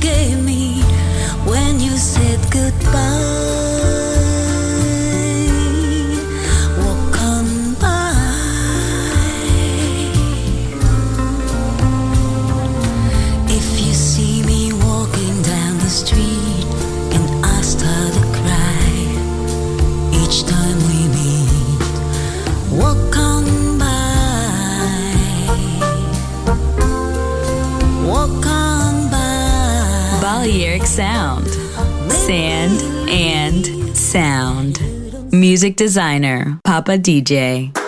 gave me when you said sound. Music designer, Papa DJ.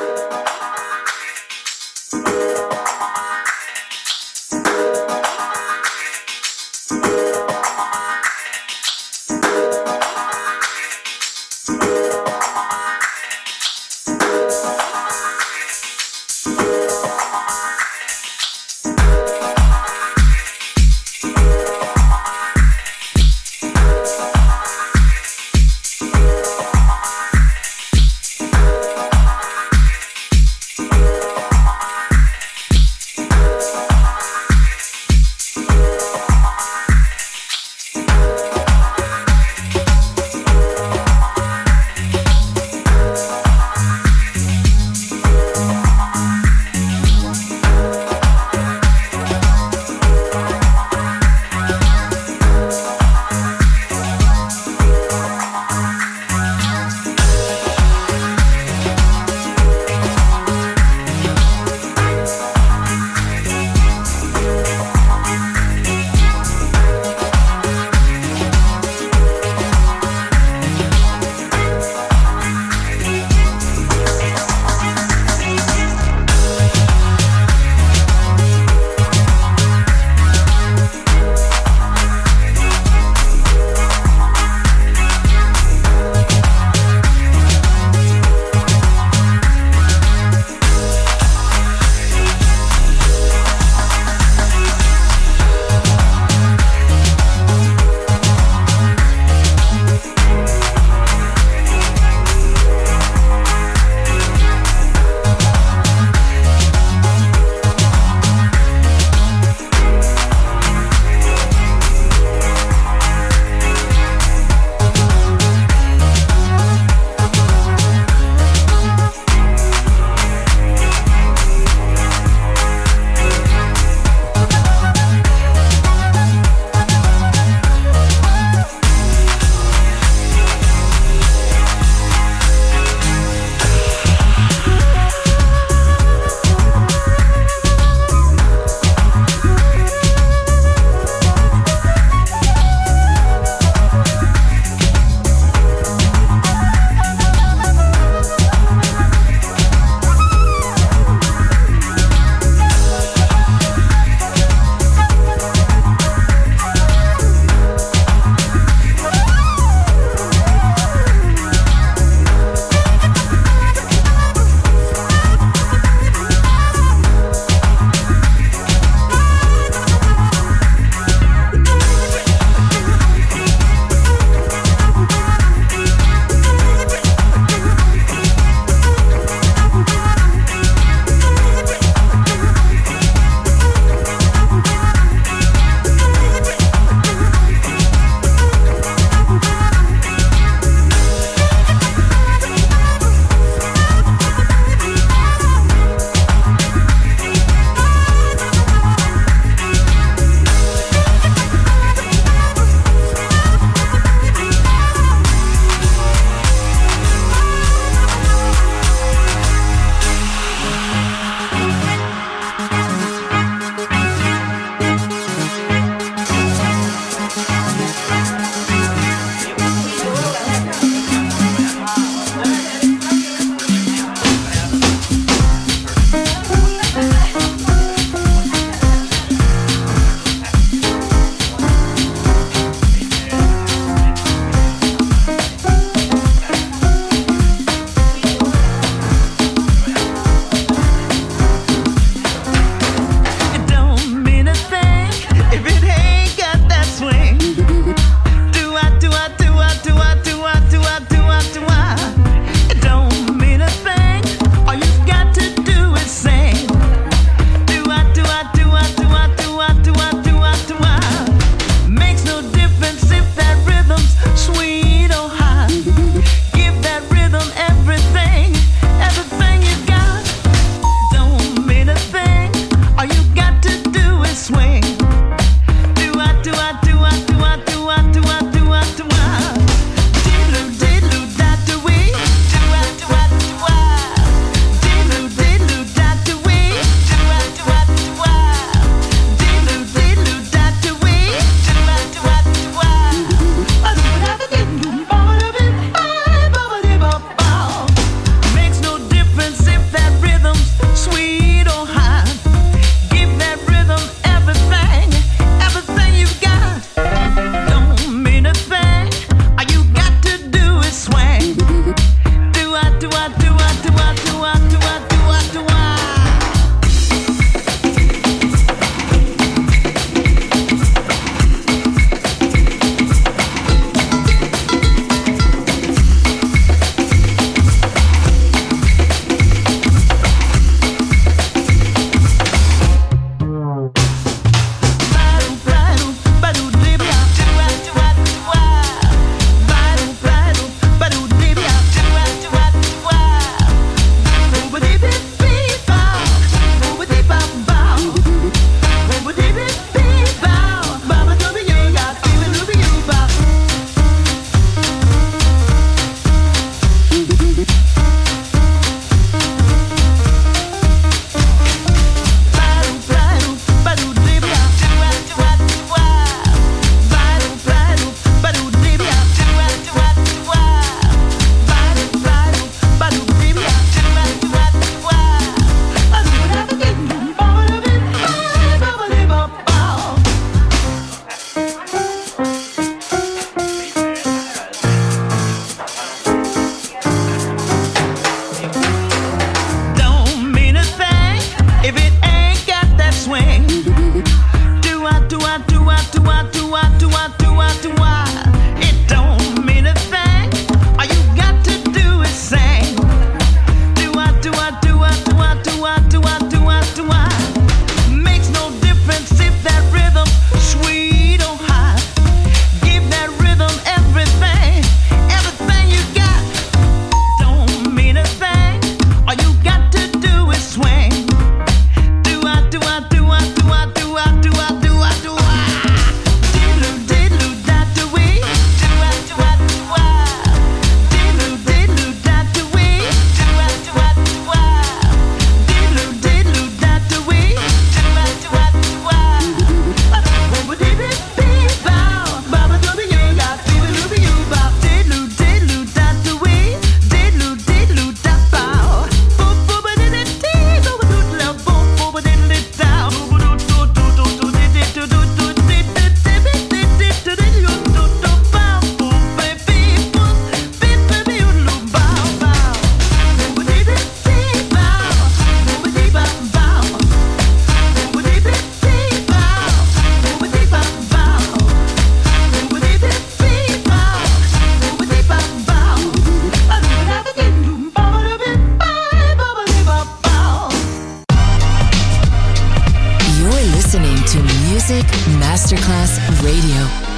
Masterclass Radio.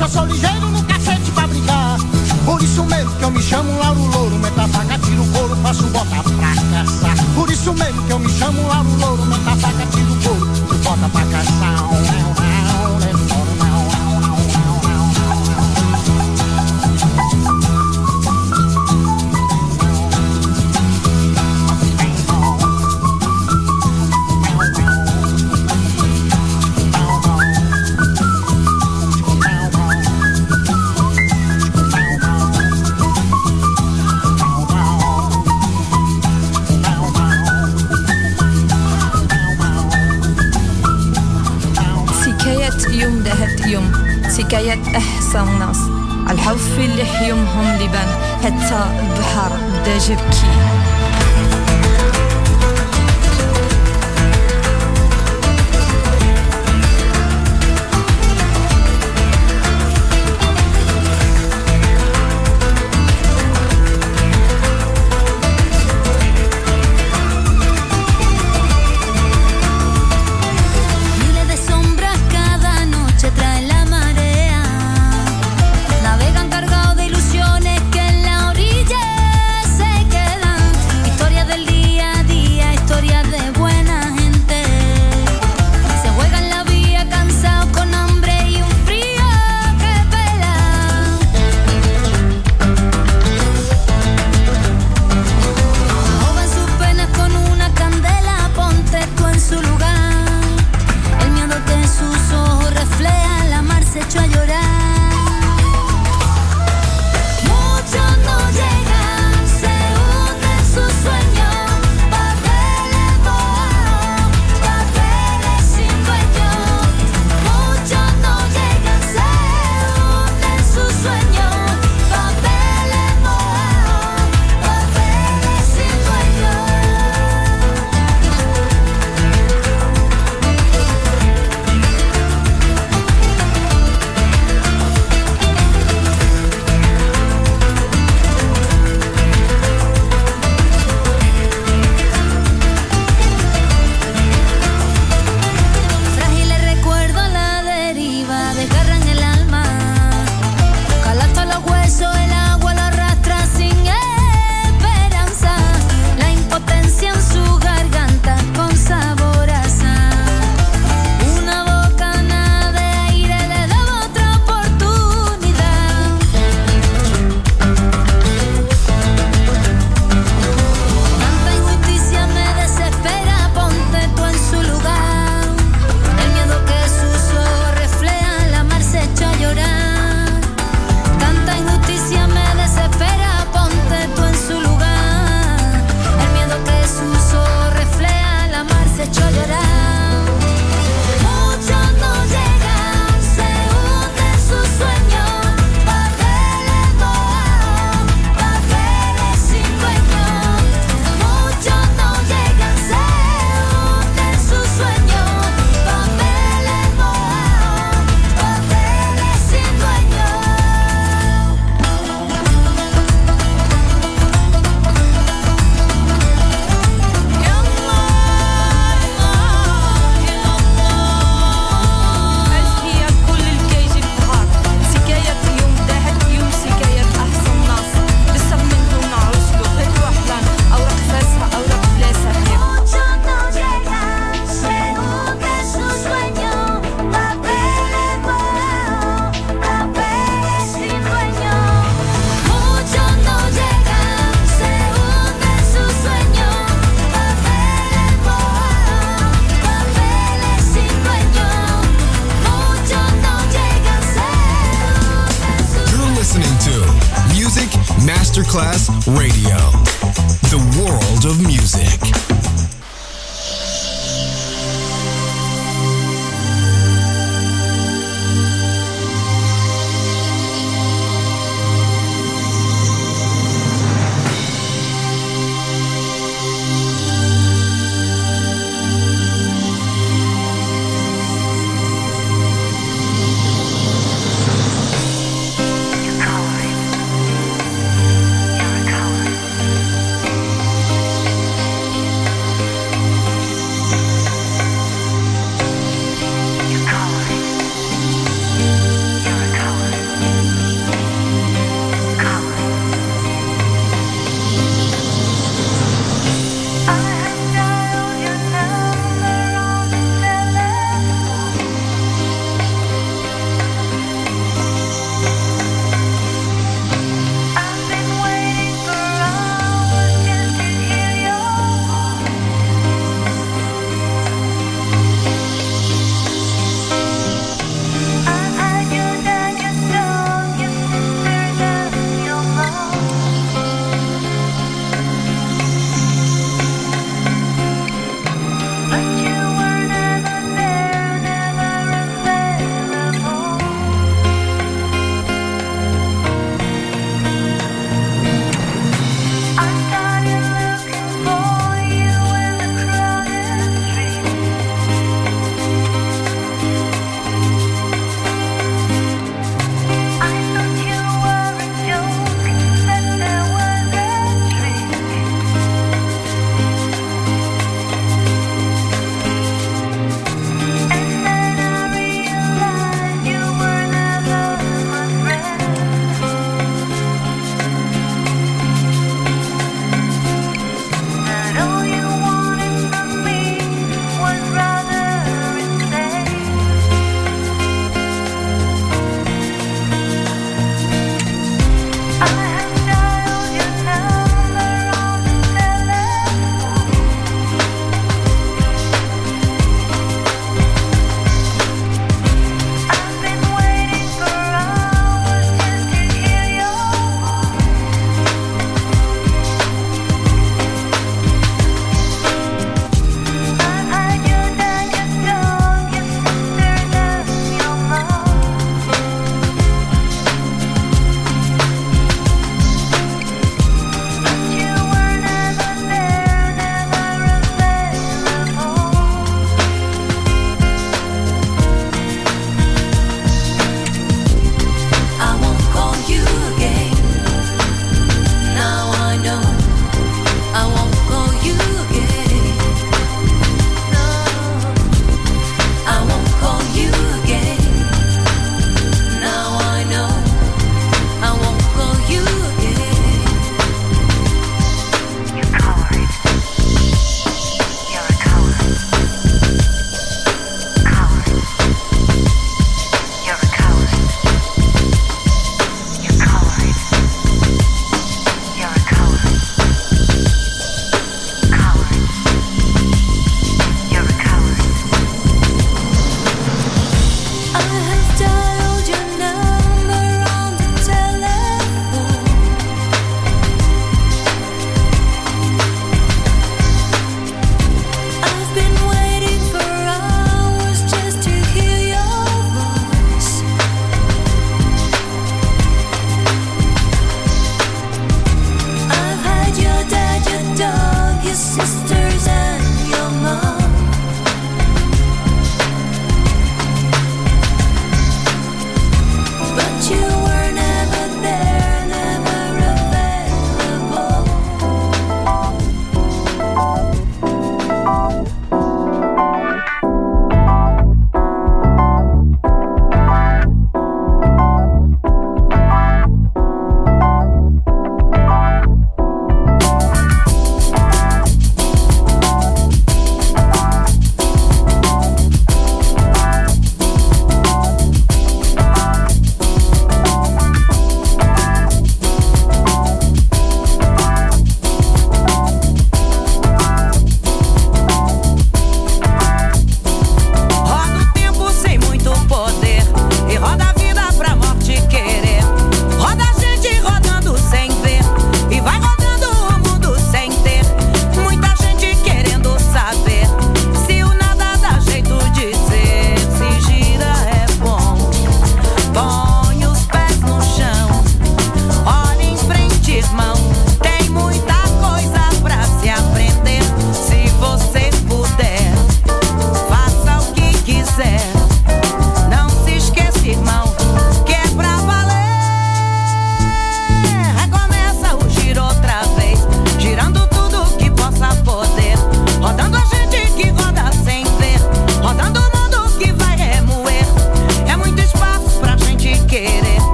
eu sou ligeiro يساو الناس. الحوف اللي حيومهم لبن حتى البحر بدا جبكي